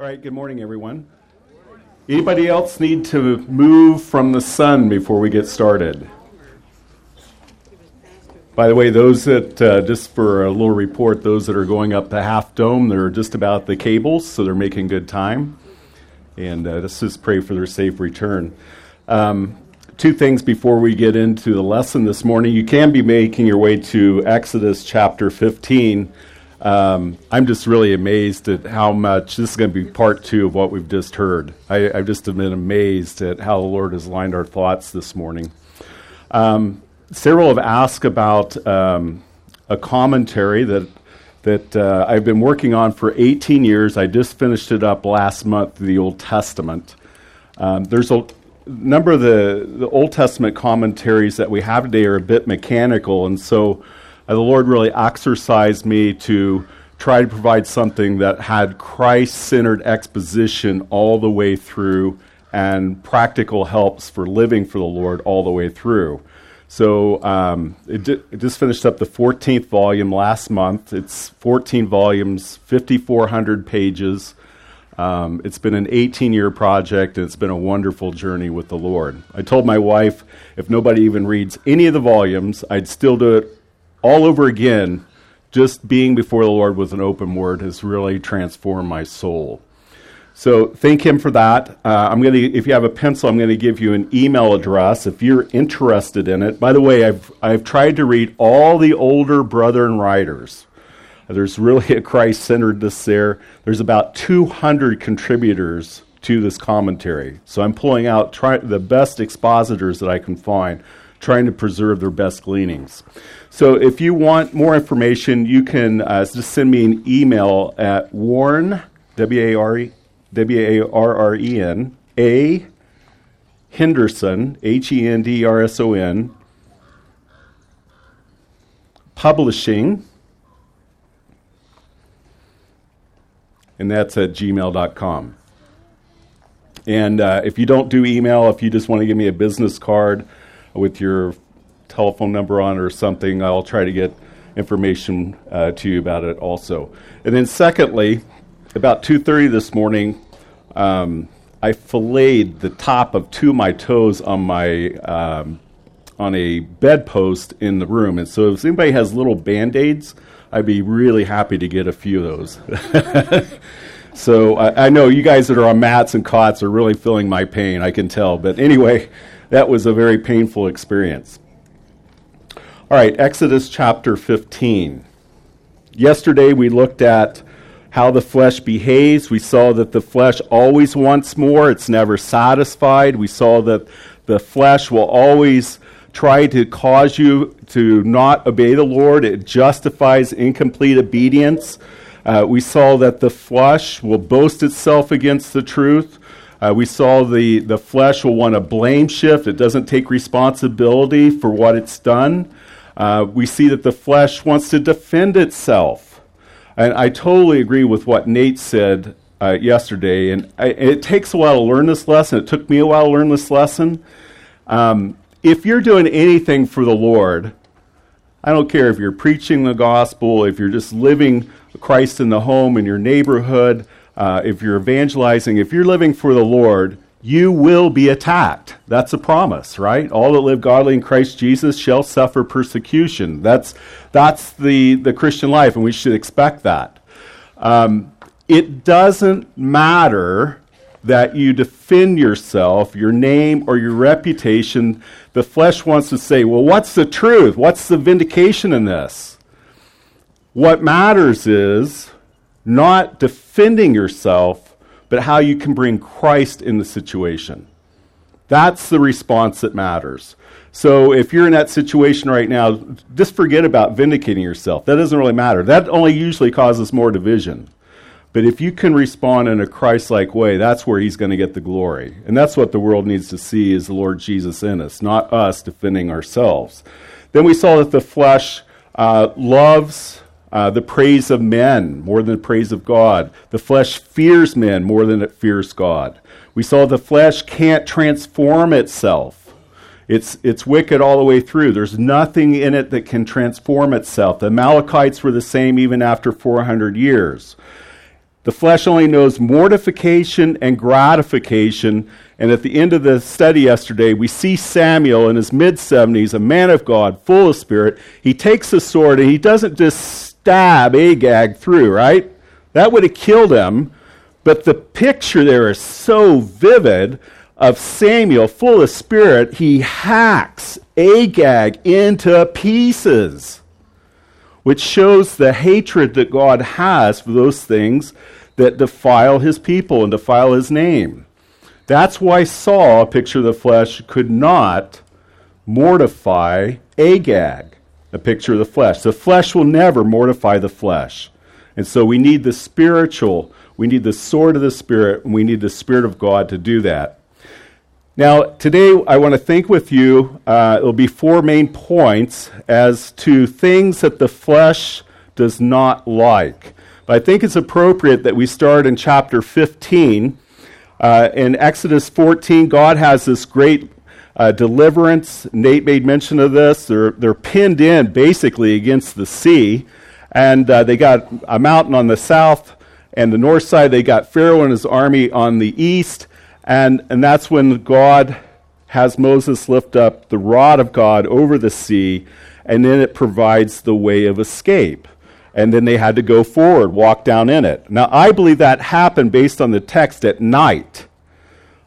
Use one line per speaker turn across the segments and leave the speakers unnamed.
All right, good morning, everyone. Anybody else need to move from the sun before we get started? By the way, those that, uh, just for a little report, those that are going up the half dome, they're just about the cables, so they're making good time. And uh, let's just pray for their safe return. Um, two things before we get into the lesson this morning. You can be making your way to Exodus chapter 15. Um, I'm just really amazed at how much this is going to be part two of what we've just heard. I, have just been amazed at how the Lord has lined our thoughts this morning. Um, several have asked about um, a commentary that that uh, I've been working on for 18 years. I just finished it up last month, the Old Testament. Um, there's a number of the, the Old Testament commentaries that we have today are a bit mechanical, and so the Lord really exercised me to try to provide something that had Christ centered exposition all the way through and practical helps for living for the Lord all the way through. So um, it, di- it, just finished up the 14th volume last month. It's 14 volumes, 5,400 pages. Um, it's been an 18 year project, and it's been a wonderful journey with the Lord. I told my wife if nobody even reads any of the volumes, I'd still do it all over again, just being before the Lord with an open word has really transformed my soul. So thank him for that. Uh, I'm going to, if you have a pencil, I'm going to give you an email address if you're interested in it. By the way, I've I've tried to read all the older brethren writers. There's really a Christ centeredness there. There's about 200 contributors to this commentary. So I'm pulling out try, the best expositors that I can find, trying to preserve their best gleanings. So if you want more information, you can uh, just send me an email at Warren, W A R E, W A R R E N, A Henderson, H E N D R S O N, publishing, and that's at gmail.com. And uh, if you don't do email, if you just want to give me a business card with your telephone number on or something, I'll try to get information uh, to you about it also. And then secondly, about 2.30 this morning, um, I filleted the top of two of my toes on my um, on a bedpost in the room. And so if anybody has little band-aids, I'd be really happy to get a few of those. so I, I, know you guys that are on mats and cots are really feeling my pain, I can tell. But anyway, that was a very painful experience. All right, Exodus chapter 15. Yesterday we looked at how the flesh behaves. We saw that the flesh always wants more, it's never satisfied. We saw that the flesh will always try to cause you to not obey the Lord, it justifies incomplete obedience. Uh, we saw that the flesh will boast itself against the truth. Uh, we saw the, the flesh will want to blame shift. It doesn't take responsibility for what it's done. Uh, we see that the flesh wants to defend itself. And I totally agree with what Nate said uh, yesterday. And I, it takes a while to learn this lesson. It took me a while to learn this lesson. Um, if you're doing anything for the Lord, I don't care if you're preaching the gospel, if you're just living Christ in the home, in your neighborhood, uh, if you're evangelizing, if you're living for the Lord, you will be attacked. That's a promise, right? All that live godly in Christ Jesus shall suffer persecution. That's, that's the, the Christian life, and we should expect that. Um, it doesn't matter that you defend yourself, your name, or your reputation. The flesh wants to say, well, what's the truth? What's the vindication in this? What matters is not defending yourself but how you can bring Christ in the situation. That's the response that matters. So if you're in that situation right now, just forget about vindicating yourself. That doesn't really matter. That only usually causes more division. But if you can respond in a Christ-like way, that's where he's going to get the glory. And that's what the world needs to see is the Lord Jesus in us, not us defending ourselves. Then we saw that the flesh uh, loves uh, the praise of men more than the praise of God. The flesh fears men more than it fears God. We saw the flesh can't transform itself. It's, it's wicked all the way through. There's nothing in it that can transform itself. The Amalekites were the same even after 400 years. The flesh only knows mortification and gratification. And at the end of the study yesterday, we see Samuel in his mid 70s, a man of God, full of spirit. He takes the sword and he doesn't just stab Agag through, right? That would have killed him. But the picture there is so vivid of Samuel, full of spirit. He hacks Agag into pieces which shows the hatred that God has for those things that defile his people and defile his name. That's why Saul, a picture of the flesh, could not mortify Agag, a picture of the flesh. The flesh will never mortify the flesh. And so we need the spiritual, we need the sword of the Spirit, and we need the Spirit of God to do that. Now, today I want to think with you, uh, it'll be four main points as to things that the flesh does not like. But I think it's appropriate that we start in chapter 15. Uh, in Exodus 14, God has this great uh, deliverance. Nate made mention of this. They're, they're pinned in basically against the sea, and uh, they got a mountain on the south and the north side. They got Pharaoh and his army on the east and, and that's when God has Moses lift up the rod of God over the sea, and then it provides the way of escape. And then they had to go forward, walk down in it. Now, I believe that happened based on the text at night.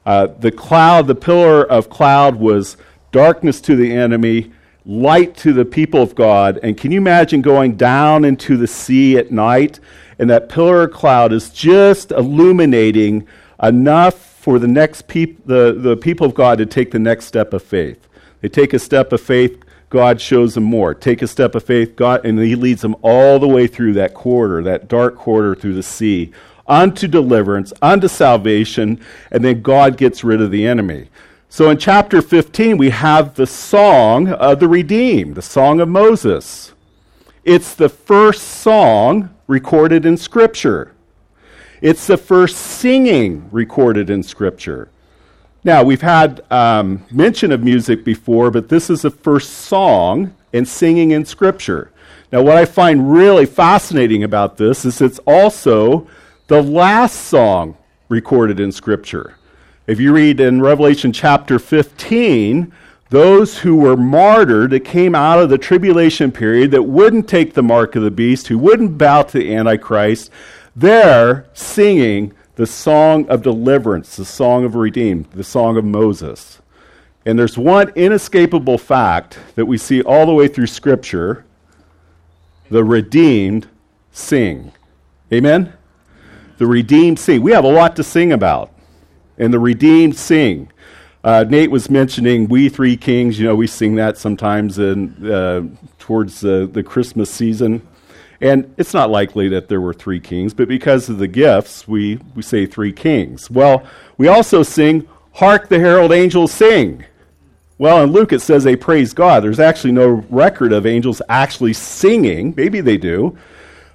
Uh, the cloud, the pillar of cloud, was darkness to the enemy, light to the people of God. And can you imagine going down into the sea at night? And that pillar of cloud is just illuminating enough for the next peop- the, the people of God to take the next step of faith. They take a step of faith, God shows them more. Take a step of faith, God, and He leads them all the way through that quarter, that dark quarter through the sea, unto deliverance, unto salvation, and then God gets rid of the enemy. So in chapter 15, we have the song of the redeemed, the song of Moses. It's the first song recorded in Scripture. It's the first singing recorded in Scripture. Now, we've had um, mention of music before, but this is the first song and singing in Scripture. Now, what I find really fascinating about this is it's also the last song recorded in Scripture. If you read in Revelation chapter 15, those who were martyred that came out of the tribulation period that wouldn't take the mark of the beast, who wouldn't bow to the Antichrist, they're singing the song of deliverance, the song of redeemed, the song of Moses. And there's one inescapable fact that we see all the way through Scripture the redeemed sing. Amen? The redeemed sing. We have a lot to sing about. And the redeemed sing. Uh, Nate was mentioning We Three Kings. You know, we sing that sometimes in, uh, towards the Christmas season. And it's not likely that there were three kings, but because of the gifts, we, we say three kings. Well, we also sing, Hark the herald angels sing. Well, in Luke it says they praise God. There's actually no record of angels actually singing. Maybe they do.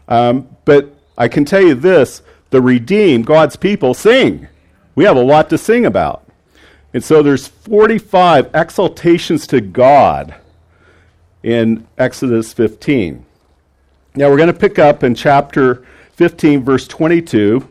Um, but I can tell you this the redeemed, God's people, sing. We have a lot to sing about. And so there's 45 exaltations to God in Exodus 15. Now we're going to pick up in chapter 15, verse 22.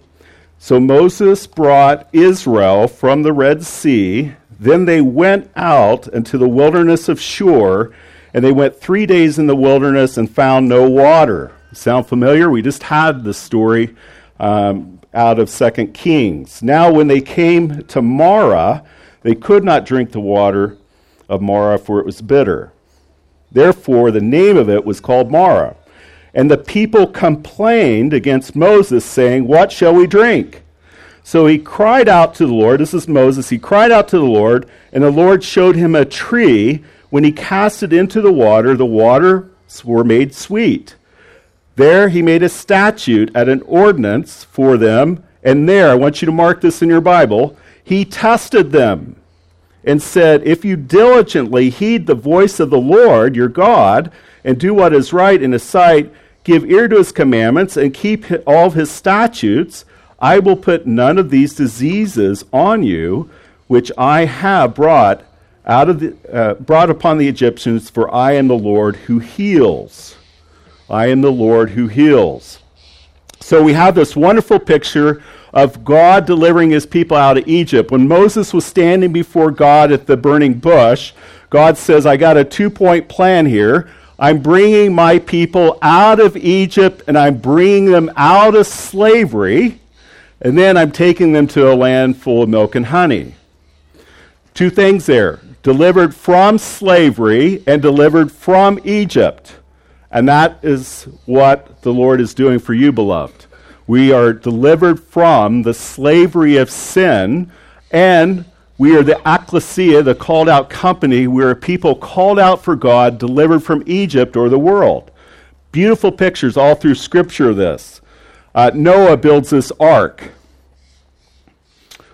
So Moses brought Israel from the Red Sea. Then they went out into the wilderness of Shur, and they went three days in the wilderness and found no water. Sound familiar? We just had the story um, out of Second Kings. Now, when they came to Marah, they could not drink the water of Marah, for it was bitter. Therefore, the name of it was called Marah. And the people complained against Moses, saying, What shall we drink? So he cried out to the Lord. This is Moses. He cried out to the Lord, and the Lord showed him a tree. When he cast it into the water, the waters were made sweet. There he made a statute at an ordinance for them. And there, I want you to mark this in your Bible, he tested them and said, If you diligently heed the voice of the Lord your God and do what is right in his sight, give ear to his commandments, and keep all his statutes, I will put none of these diseases on you, which I have brought out of the, uh, brought upon the Egyptians, for I am the Lord who heals. I am the Lord who heals. So we have this wonderful picture of God delivering his people out of Egypt. When Moses was standing before God at the burning bush, God says, I got a two point plan here. I'm bringing my people out of Egypt and I'm bringing them out of slavery, and then I'm taking them to a land full of milk and honey. Two things there delivered from slavery and delivered from Egypt. And that is what the Lord is doing for you, beloved. We are delivered from the slavery of sin, and we are the ecclesia, the called out company. We are people called out for God, delivered from Egypt or the world. Beautiful pictures all through Scripture of this. Uh, Noah builds this ark.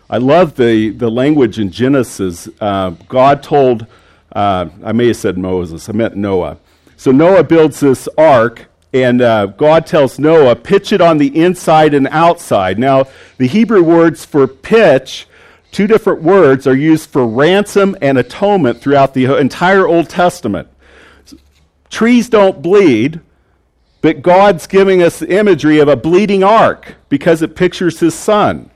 I love the, the language in Genesis. Uh, God told, uh, I may have said Moses, I meant Noah. So Noah builds this ark, and uh, God tells Noah, pitch it on the inside and outside. Now, the Hebrew words for pitch, two different words, are used for ransom and atonement throughout the entire Old Testament. Trees don't bleed, but God's giving us the imagery of a bleeding ark because it pictures his son.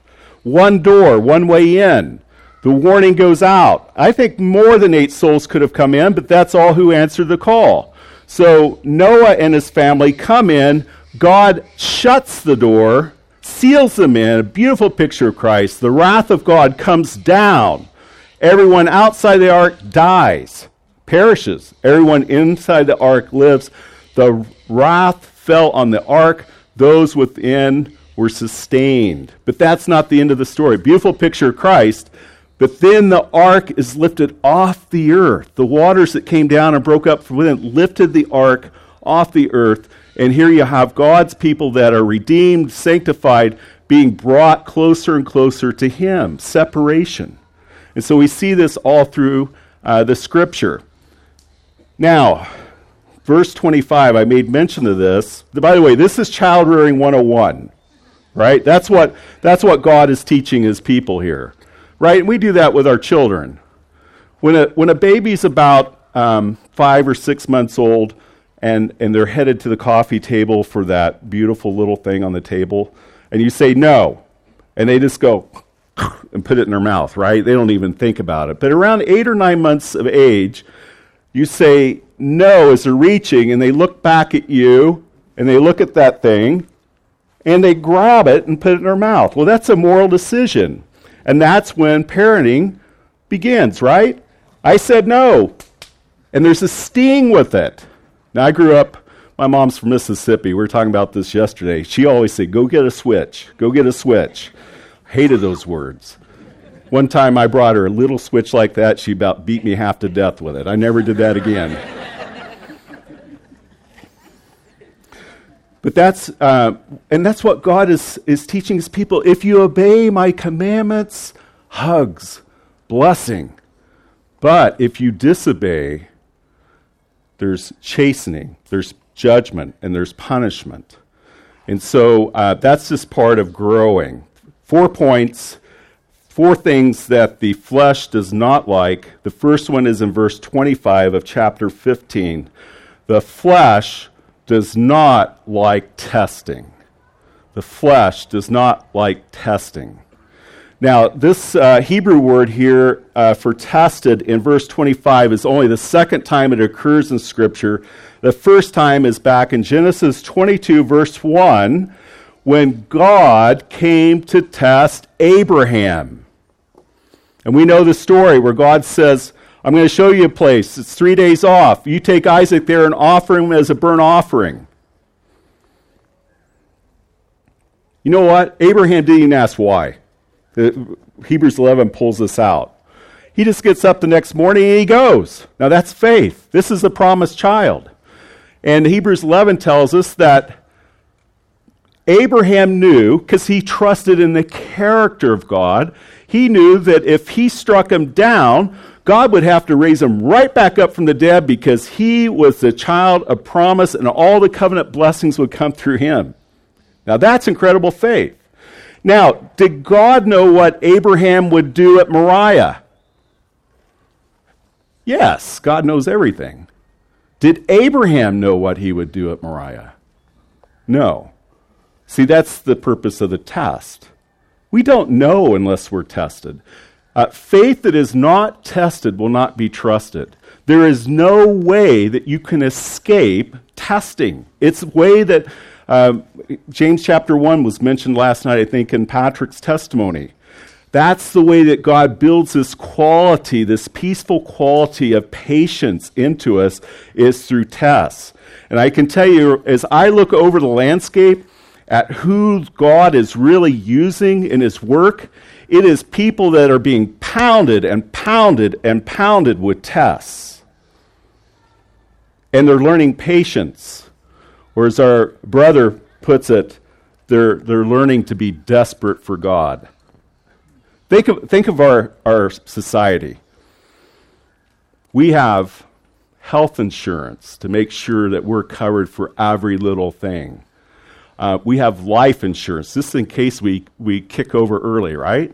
One door, one way in. The warning goes out. I think more than eight souls could have come in, but that's all who answered the call. So Noah and his family come in. God shuts the door, seals them in. A beautiful picture of Christ. The wrath of God comes down. Everyone outside the ark dies, perishes. Everyone inside the ark lives. The wrath fell on the ark. Those within were sustained. But that's not the end of the story. Beautiful picture of Christ. But then the ark is lifted off the earth. The waters that came down and broke up from within lifted the ark off the earth. And here you have God's people that are redeemed, sanctified, being brought closer and closer to Him. Separation. And so we see this all through uh, the scripture. Now, verse 25, I made mention of this. By the way, this is child rearing 101, right? That's what, that's what God is teaching His people here right? And we do that with our children. When a, when a baby's about um, five or six months old and, and they're headed to the coffee table for that beautiful little thing on the table, and you say no, and they just go and put it in their mouth, right? They don't even think about it. But around eight or nine months of age, you say no as they're reaching, and they look back at you and they look at that thing and they grab it and put it in their mouth. Well, that's a moral decision. And that's when parenting begins, right? I said no. And there's a sting with it. Now, I grew up, my mom's from Mississippi. We were talking about this yesterday. She always said, Go get a switch. Go get a switch. Hated those words. One time I brought her a little switch like that. She about beat me half to death with it. I never did that again. But that's, uh, and that's what God is, is teaching his people. If you obey my commandments, hugs, blessing. But if you disobey, there's chastening, there's judgment, and there's punishment. And so uh, that's just part of growing. Four points, four things that the flesh does not like. The first one is in verse 25 of chapter 15. The flesh does not like testing. The flesh does not like testing. Now, this uh, Hebrew word here uh, for tested in verse 25 is only the second time it occurs in Scripture. The first time is back in Genesis 22, verse 1, when God came to test Abraham. And we know the story where God says, I'm going to show you a place. It's three days off. You take Isaac there and offer him as a burnt offering. You know what? Abraham didn't even ask why. Hebrews 11 pulls this out. He just gets up the next morning and he goes. Now that's faith. This is the promised child. And Hebrews 11 tells us that Abraham knew, because he trusted in the character of God, he knew that if he struck him down, God would have to raise him right back up from the dead because he was the child of promise and all the covenant blessings would come through him. Now that's incredible faith. Now, did God know what Abraham would do at Moriah? Yes, God knows everything. Did Abraham know what he would do at Moriah? No. See, that's the purpose of the test. We don't know unless we're tested. Uh, faith that is not tested will not be trusted. There is no way that you can escape testing. It's way that uh, James chapter 1 was mentioned last night, I think, in Patrick's testimony. That's the way that God builds this quality, this peaceful quality of patience into us, is through tests. And I can tell you, as I look over the landscape at who God is really using in His work, it is people that are being pounded and pounded and pounded with tests and they're learning patience. Or as our brother puts it, they're, they're learning to be desperate for God. Think of, think of our, our society. We have health insurance to make sure that we're covered for every little thing. Uh, we have life insurance, just in case we, we kick over early, right?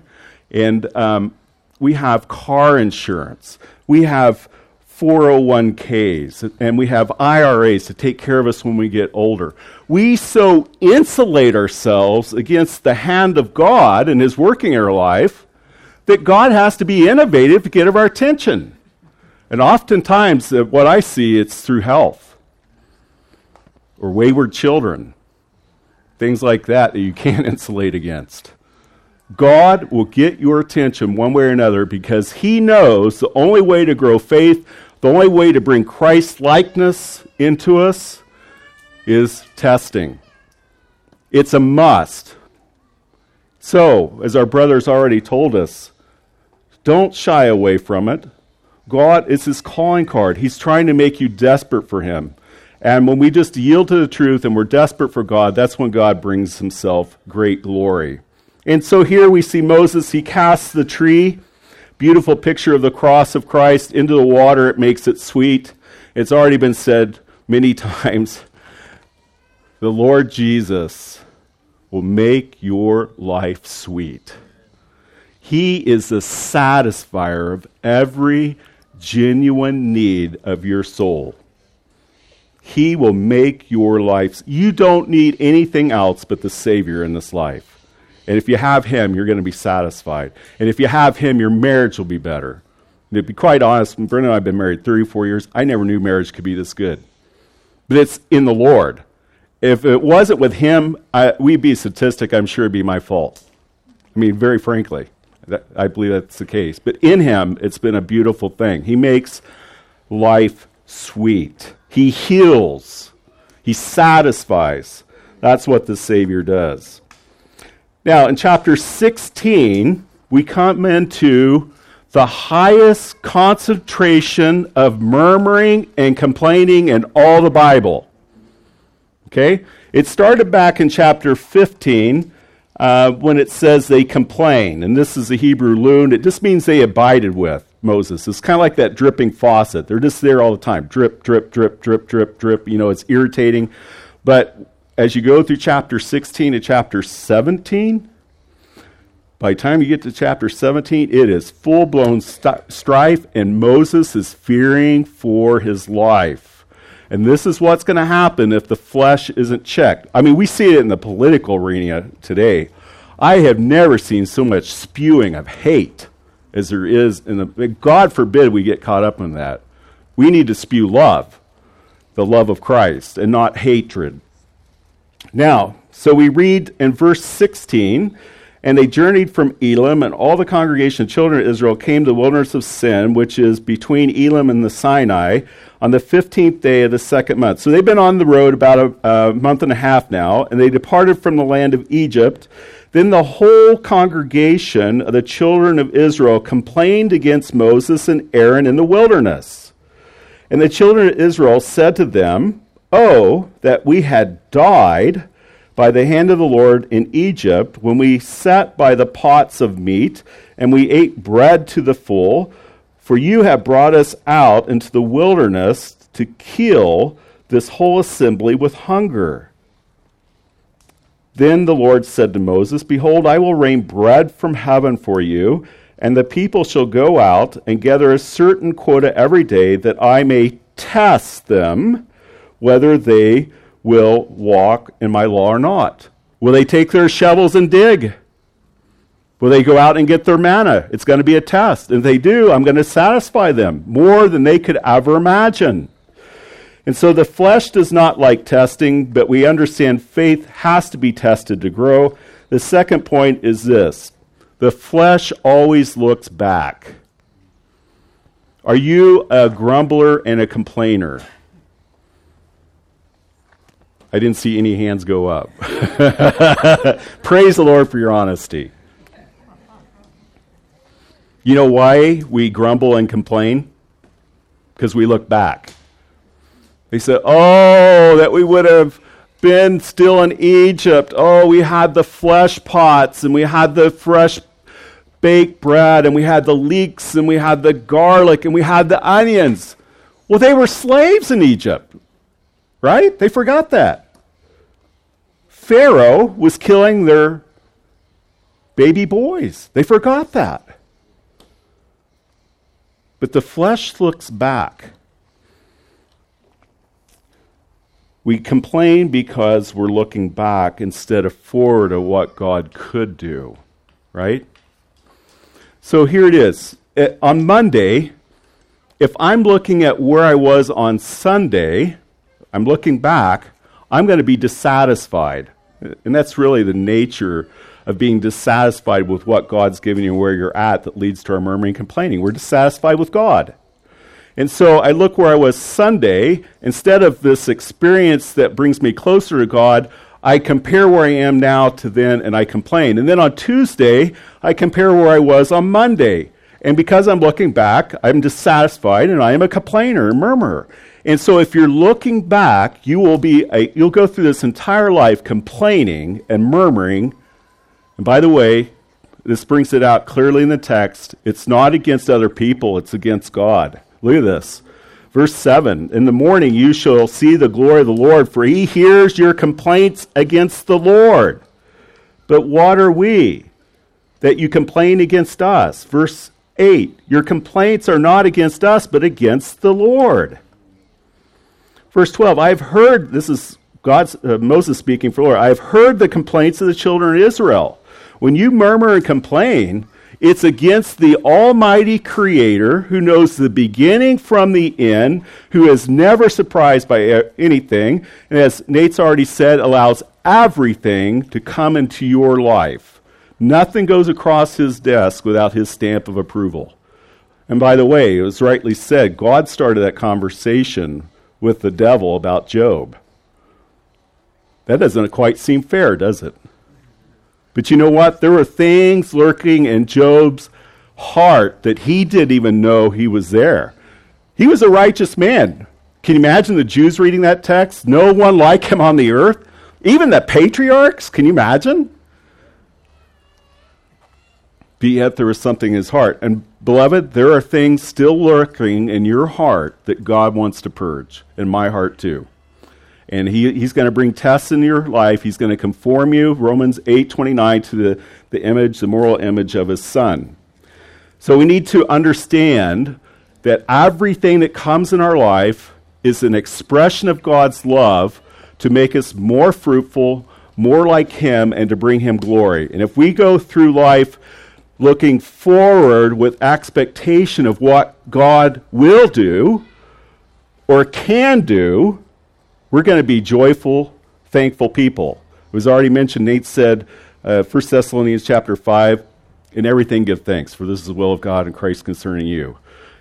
And um, we have car insurance. We have 401ks and we have IRAs to take care of us when we get older. We so insulate ourselves against the hand of God and His working in our life that God has to be innovative to get our attention. And oftentimes, uh, what I see, it's through health or wayward children, things like that that you can't insulate against. God will get your attention one way or another because He knows the only way to grow faith, the only way to bring Christ likeness into us is testing. It's a must. So, as our brothers already told us, don't shy away from it. God is his calling card. He's trying to make you desperate for him. And when we just yield to the truth and we're desperate for God, that's when God brings himself great glory. And so here we see Moses, he casts the tree beautiful picture of the cross of Christ into the water. It makes it sweet. It's already been said many times. The Lord Jesus will make your life sweet. He is the satisfier of every genuine need of your soul. He will make your life. You don't need anything else but the Savior in this life. And if you have Him, you're going to be satisfied. And if you have Him, your marriage will be better. And to be quite honest, Brenda and I have been married 34 years. I never knew marriage could be this good. But it's in the Lord. If it wasn't with Him, I, we'd be a statistic. I'm sure it'd be my fault. I mean, very frankly, that, I believe that's the case. But in Him, it's been a beautiful thing. He makes life sweet, He heals, He satisfies. That's what the Savior does. Now, in chapter 16, we come into the highest concentration of murmuring and complaining in all the Bible. Okay? It started back in chapter 15 uh, when it says they complain. And this is the Hebrew lun. It just means they abided with Moses. It's kind of like that dripping faucet. They're just there all the time drip, drip, drip, drip, drip, drip. You know, it's irritating. But as you go through chapter 16 to chapter 17, by the time you get to chapter 17, it is full blown st- strife, and Moses is fearing for his life. And this is what's going to happen if the flesh isn't checked. I mean, we see it in the political arena today. I have never seen so much spewing of hate as there is in the. God forbid we get caught up in that. We need to spew love, the love of Christ, and not hatred. Now, so we read in verse 16 and they journeyed from Elim, and all the congregation of children of Israel came to the wilderness of Sin, which is between Elim and the Sinai, on the 15th day of the second month. So they've been on the road about a, a month and a half now, and they departed from the land of Egypt. Then the whole congregation of the children of Israel complained against Moses and Aaron in the wilderness. And the children of Israel said to them, Oh, that we had died by the hand of the Lord in Egypt when we sat by the pots of meat and we ate bread to the full. For you have brought us out into the wilderness to kill this whole assembly with hunger. Then the Lord said to Moses, Behold, I will rain bread from heaven for you, and the people shall go out and gather a certain quota every day, that I may test them whether they will walk in my law or not. Will they take their shovels and dig? Will they go out and get their manna? It's going to be a test. And if they do, I'm going to satisfy them more than they could ever imagine. And so the flesh does not like testing, but we understand faith has to be tested to grow. The second point is this the flesh always looks back. Are you a grumbler and a complainer? I didn't see any hands go up. Praise the Lord for your honesty. You know why we grumble and complain? Because we look back. They said, Oh, that we would have been still in Egypt. Oh, we had the flesh pots and we had the fresh baked bread and we had the leeks and we had the garlic and we had the onions. Well, they were slaves in Egypt, right? They forgot that. Pharaoh was killing their baby boys. They forgot that. But the flesh looks back. We complain because we're looking back instead of forward of what God could do, right? So here it is. It, on Monday, if I'm looking at where I was on Sunday, I'm looking back, I'm going to be dissatisfied. And that's really the nature of being dissatisfied with what God's given you and where you're at that leads to our murmuring and complaining. We're dissatisfied with God. And so I look where I was Sunday. Instead of this experience that brings me closer to God, I compare where I am now to then and I complain. And then on Tuesday, I compare where I was on Monday. And because I'm looking back, I'm dissatisfied and I am a complainer and murmurer. And so if you're looking back, you will be a, you'll go through this entire life complaining and murmuring and by the way, this brings it out clearly in the text. It's not against other people, it's against God. Look at this. Verse 7 In the morning you shall see the glory of the Lord, for he hears your complaints against the Lord. But what are we that you complain against us? Verse 8 Your complaints are not against us, but against the Lord. Verse 12 I've heard, this is God's, uh, Moses speaking for Lord, I've heard the complaints of the children of Israel. When you murmur and complain, it's against the Almighty Creator who knows the beginning from the end, who is never surprised by anything, and as Nate's already said, allows everything to come into your life. Nothing goes across his desk without his stamp of approval. And by the way, it was rightly said, God started that conversation with the devil about Job. That doesn't quite seem fair, does it? But you know what? There were things lurking in Job's heart that he didn't even know he was there. He was a righteous man. Can you imagine the Jews reading that text? No one like him on the earth. Even the patriarchs, can you imagine? But yet there was something in his heart. And beloved, there are things still lurking in your heart that God wants to purge, in my heart too and he, he's going to bring tests in your life. He's going to conform you, Romans 8 29, to the, the image, the moral image of his son. So we need to understand that everything that comes in our life is an expression of God's love to make us more fruitful, more like him, and to bring him glory. And if we go through life looking forward with expectation of what God will do or can do, we're going to be joyful, thankful people. It was already mentioned, Nate said, uh, 1 Thessalonians chapter 5, in everything give thanks, for this is the will of God and Christ concerning you.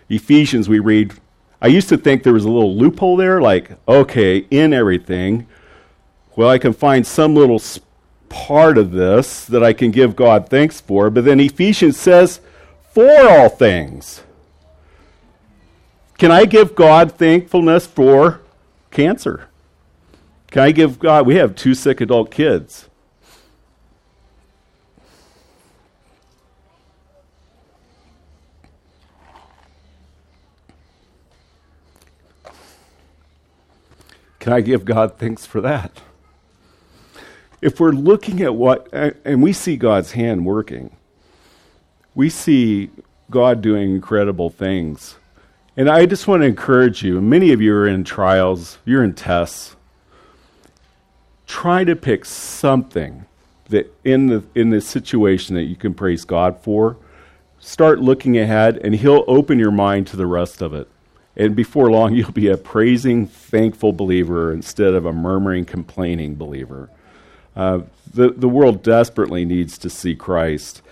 Ephesians, we read, I used to think there was a little loophole there, like, okay, in everything, well, I can find some little part of this that I can give God thanks for, but then Ephesians says, for all things. Can I give God thankfulness for cancer? Can I give God? We have two sick adult kids. Can I give God thanks for that? If we're looking at what, and we see God's hand working, we see God doing incredible things. And I just want to encourage you, many of you are in trials, you're in tests try to pick something that in the in the situation that you can praise God for, start looking ahead and he'll open your mind to the rest of it. And before long you'll be a praising, thankful believer instead of a murmuring, complaining believer. Uh, the the world desperately needs to see Christ.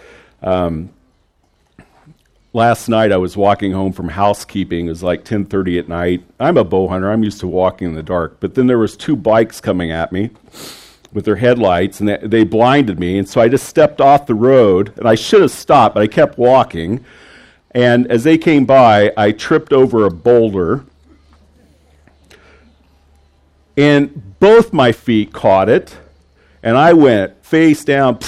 Um, last night I was walking home from housekeeping. It was like 10:30 at night. I'm a bow hunter. I'm used to walking in the dark. But then there was two bikes coming at me with their headlights, and they, they blinded me. And so I just stepped off the road, and I should have stopped, but I kept walking. And as they came by, I tripped over a boulder, and both my feet caught it, and I went face down.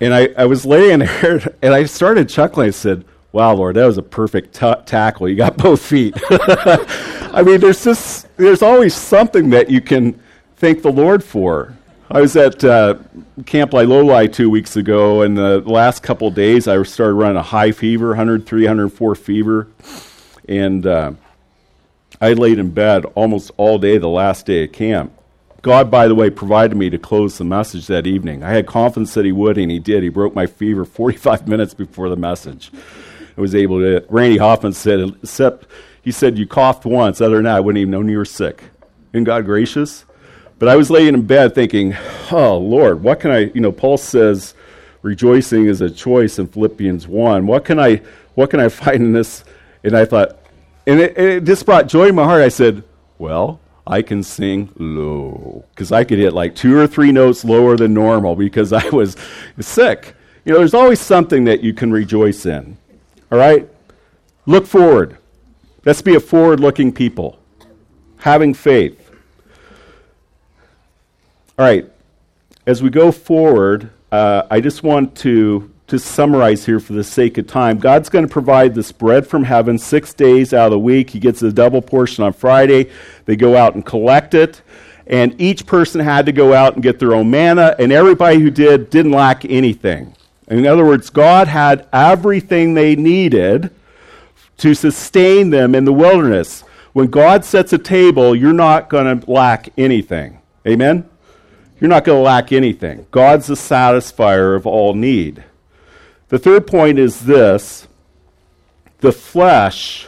And I, I was laying there, and I started chuckling. I said, Wow, Lord, that was a perfect t- tackle. You got both feet. I mean, there's just there's always something that you can thank the Lord for. I was at uh, Camp Lailolai two weeks ago, and the last couple days I started running a high fever, 103, 104 fever, and uh, I laid in bed almost all day the last day of camp. God, by the way, provided me to close the message that evening. I had confidence that He would, and He did. He broke my fever 45 minutes before the message. I was able to. Randy Hoffman said, except he said, You coughed once. Other than that, I wouldn't even known you were sick. Isn't God gracious? But I was laying in bed thinking, oh, Lord, what can I, you know, Paul says rejoicing is a choice in Philippians 1. What can I, what can I find in this? And I thought, and it, it just brought joy in my heart. I said, well, I can sing low because I could hit like two or three notes lower than normal because I was sick. You know, there's always something that you can rejoice in. All right? Look forward. Let's be a forward looking people, having faith. All right. As we go forward, uh, I just want to to summarize here for the sake of time. God's going to provide this bread from heaven six days out of the week. He gets a double portion on Friday. They go out and collect it. And each person had to go out and get their own manna, and everybody who did didn't lack anything. In other words, God had everything they needed to sustain them in the wilderness. When God sets a table, you're not going to lack anything. Amen? You're not going to lack anything. God's the satisfier of all need. The third point is this the flesh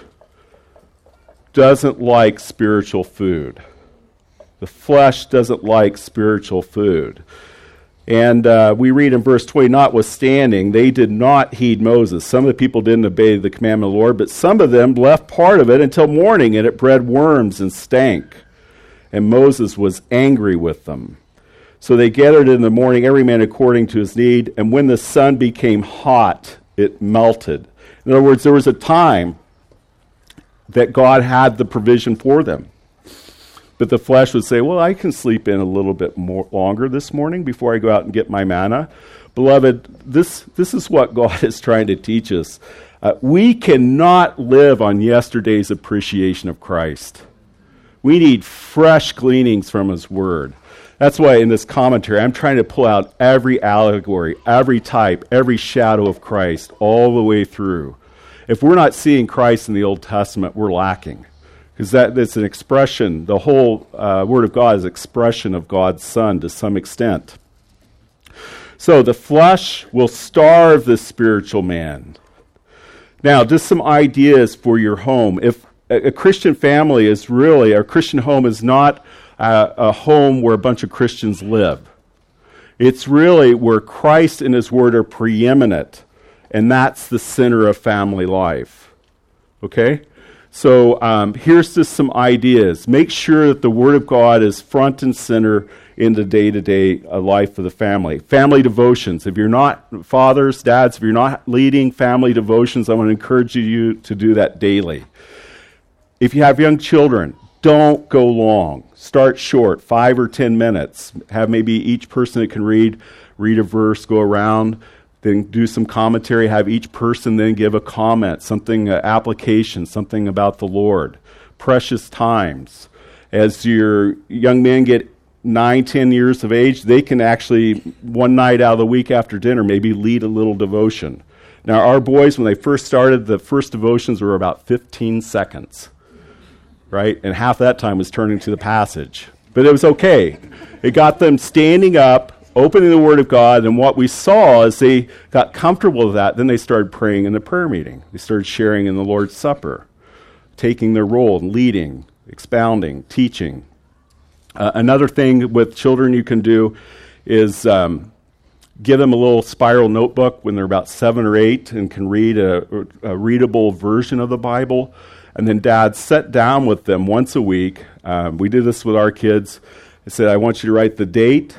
doesn't like spiritual food. The flesh doesn't like spiritual food. And uh, we read in verse 20, notwithstanding, they did not heed Moses. Some of the people didn't obey the commandment of the Lord, but some of them left part of it until morning, and it bred worms and stank. And Moses was angry with them. So they gathered in the morning, every man according to his need, and when the sun became hot, it melted. In other words, there was a time that God had the provision for them. But the flesh would say, Well, I can sleep in a little bit more longer this morning before I go out and get my manna. Beloved, this, this is what God is trying to teach us. Uh, we cannot live on yesterday's appreciation of Christ. We need fresh gleanings from His Word. That's why in this commentary, I'm trying to pull out every allegory, every type, every shadow of Christ all the way through. If we're not seeing Christ in the Old Testament, we're lacking. Because that, that's an expression, the whole uh, Word of God is expression of God's Son to some extent. So the flesh will starve the spiritual man. Now, just some ideas for your home. If a, a Christian family is really, a Christian home is not a home where a bunch of Christians live. It's really where Christ and His Word are preeminent, and that's the center of family life. Okay? So um, here's just some ideas. Make sure that the Word of God is front and center in the day to day life of the family. Family devotions. If you're not fathers, dads, if you're not leading family devotions, I want to encourage you to do that daily. If you have young children, don't go long. Start short, five or ten minutes. Have maybe each person that can read, read a verse, go around, then do some commentary. Have each person then give a comment, something, uh, application, something about the Lord. Precious times. As your young men get nine, ten years of age, they can actually, one night out of the week after dinner, maybe lead a little devotion. Now, our boys, when they first started, the first devotions were about 15 seconds right? And half that time was turning to the passage. But it was okay. It got them standing up opening the Word of God. And what we saw is they got comfortable with that, then they started praying in the prayer meeting. They started sharing in the Lord's Supper, taking their role and leading, expounding, teaching. Uh, another thing with children you can do is um, give them a little spiral notebook when they're about seven or eight and can read a, a readable version of the Bible. And then dad sat down with them once a week. Um, we did this with our kids. I said, I want you to write the date,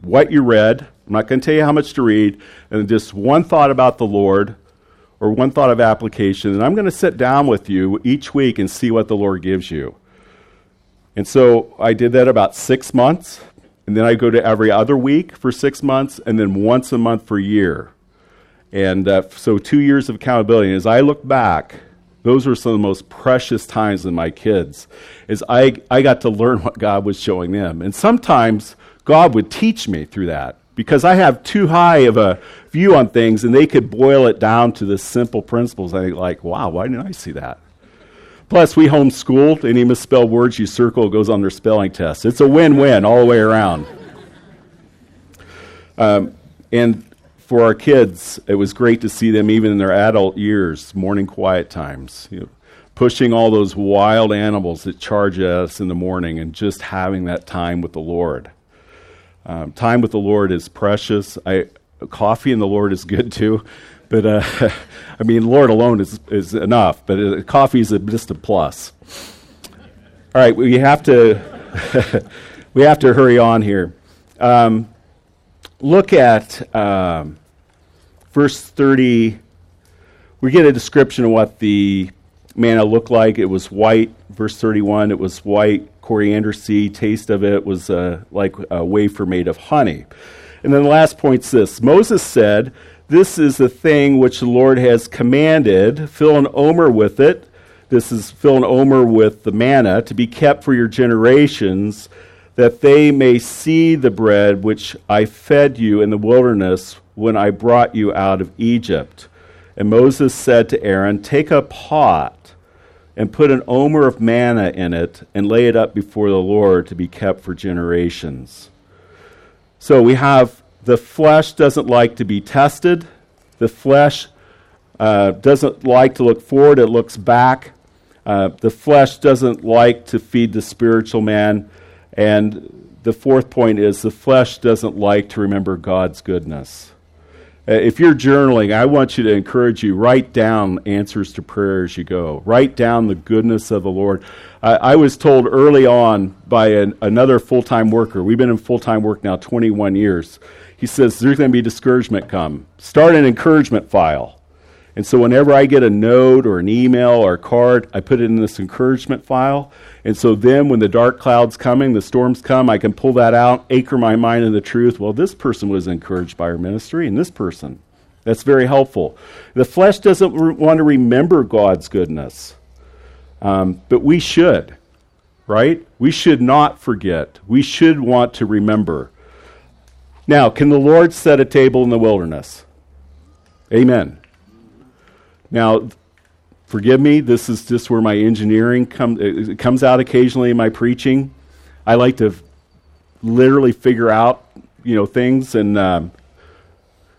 what you read. I'm not going to tell you how much to read, and just one thought about the Lord or one thought of application. And I'm going to sit down with you each week and see what the Lord gives you. And so I did that about six months. And then I go to every other week for six months, and then once a month for a year. And uh, so two years of accountability. And as I look back, those were some of the most precious times in my kids. Is I, I got to learn what God was showing them. And sometimes God would teach me through that because I have too high of a view on things, and they could boil it down to the simple principles. I think, like, wow, why didn't I see that? Plus, we homeschooled. Any misspelled words you circle goes on their spelling test. It's a win-win all the way around. Um, and for our kids, it was great to see them even in their adult years, morning quiet times, you know, pushing all those wild animals that charge at us in the morning and just having that time with the Lord. Um, time with the Lord is precious. I, coffee and the Lord is good too. But uh, I mean, Lord alone is, is enough, but uh, coffee is a, just a plus. All right, we have to we have to hurry on here. Um, look at um, verse thirty. We get a description of what the manna looked like. It was white. Verse thirty-one. It was white coriander seed. Taste of it was uh, like a wafer made of honey. And then the last point's this: Moses said this is the thing which the Lord has commanded. Fill an omer with it. This is fill an omer with the manna to be kept for your generations, that they may see the bread which I fed you in the wilderness when I brought you out of Egypt. And Moses said to Aaron, Take a pot and put an omer of manna in it and lay it up before the Lord to be kept for generations. So we have the flesh doesn't like to be tested. The flesh uh, doesn't like to look forward, it looks back. Uh, the flesh doesn't like to feed the spiritual man. And the fourth point is the flesh doesn't like to remember God's goodness. Uh, if you're journaling, I want you to encourage you write down answers to prayer as you go. Write down the goodness of the Lord. I, I was told early on by an, another full time worker, we've been in full time work now 21 years he says there's going to be discouragement come. Start an encouragement file. And so whenever I get a note or an email or a card, I put it in this encouragement file. And so then when the dark clouds coming, the storms come, I can pull that out, anchor my mind in the truth. Well, this person was encouraged by our ministry and this person. That's very helpful. The flesh doesn't re- want to remember God's goodness, um, but we should, right? We should not forget. We should want to remember. Now, can the Lord set a table in the wilderness? Amen. Now, forgive me, this is just where my engineering come, it comes out occasionally in my preaching. I like to literally figure out, you know, things. And um,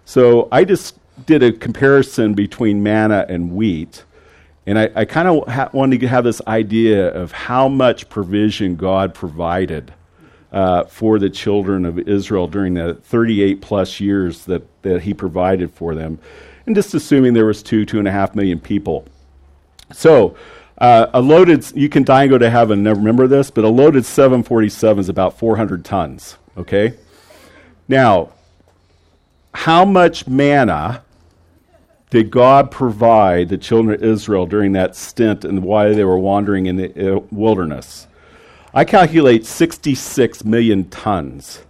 so I just did a comparison between manna and wheat. And I, I kind of ha- wanted to have this idea of how much provision God provided uh, for the children of Israel during the 38 plus years that, that he provided for them. And just assuming there was two, two and a half million people. So, uh, a loaded, you can die and go to heaven, never remember this, but a loaded 747 is about 400 tons, okay? Now, how much manna did God provide the children of Israel during that stint and why they were wandering in the uh, wilderness? I calculate 66 million tons.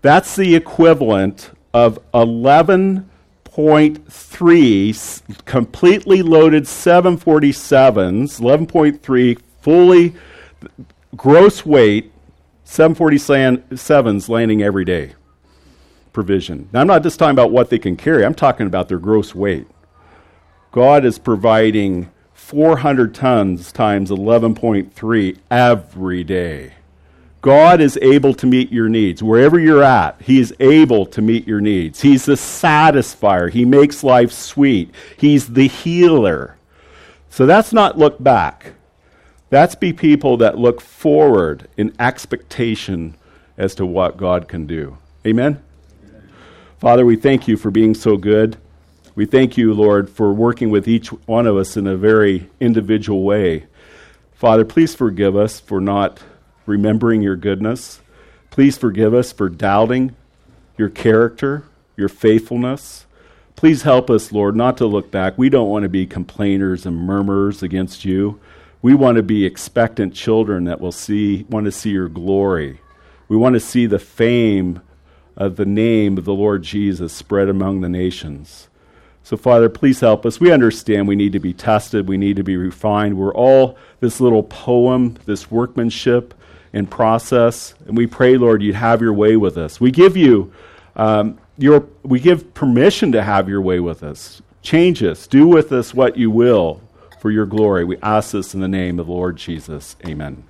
That's the equivalent of 11.3 completely loaded 747s, 11.3 fully gross weight 747s landing every day provision. Now, I'm not just talking about what they can carry, I'm talking about their gross weight. God is providing 400 tons times 11.3 every day. God is able to meet your needs. Wherever you're at, He is able to meet your needs. He's the satisfier. He makes life sweet. He's the healer. So that's not look back. That's be people that look forward in expectation as to what God can do. Amen? Amen? Father, we thank you for being so good. We thank you, Lord, for working with each one of us in a very individual way. Father, please forgive us for not remembering your goodness. Please forgive us for doubting your character, your faithfulness. Please help us, Lord, not to look back. We don't want to be complainers and murmurers against you. We want to be expectant children that will see want to see your glory. We want to see the fame of the name of the Lord Jesus spread among the nations. So, Father, please help us. We understand we need to be tested, we need to be refined. We're all this little poem, this workmanship and process. And we pray, Lord, you'd have your way with us. We give you um, your, we give permission to have your way with us. Change us. Do with us what you will for your glory. We ask this in the name of the Lord Jesus. Amen.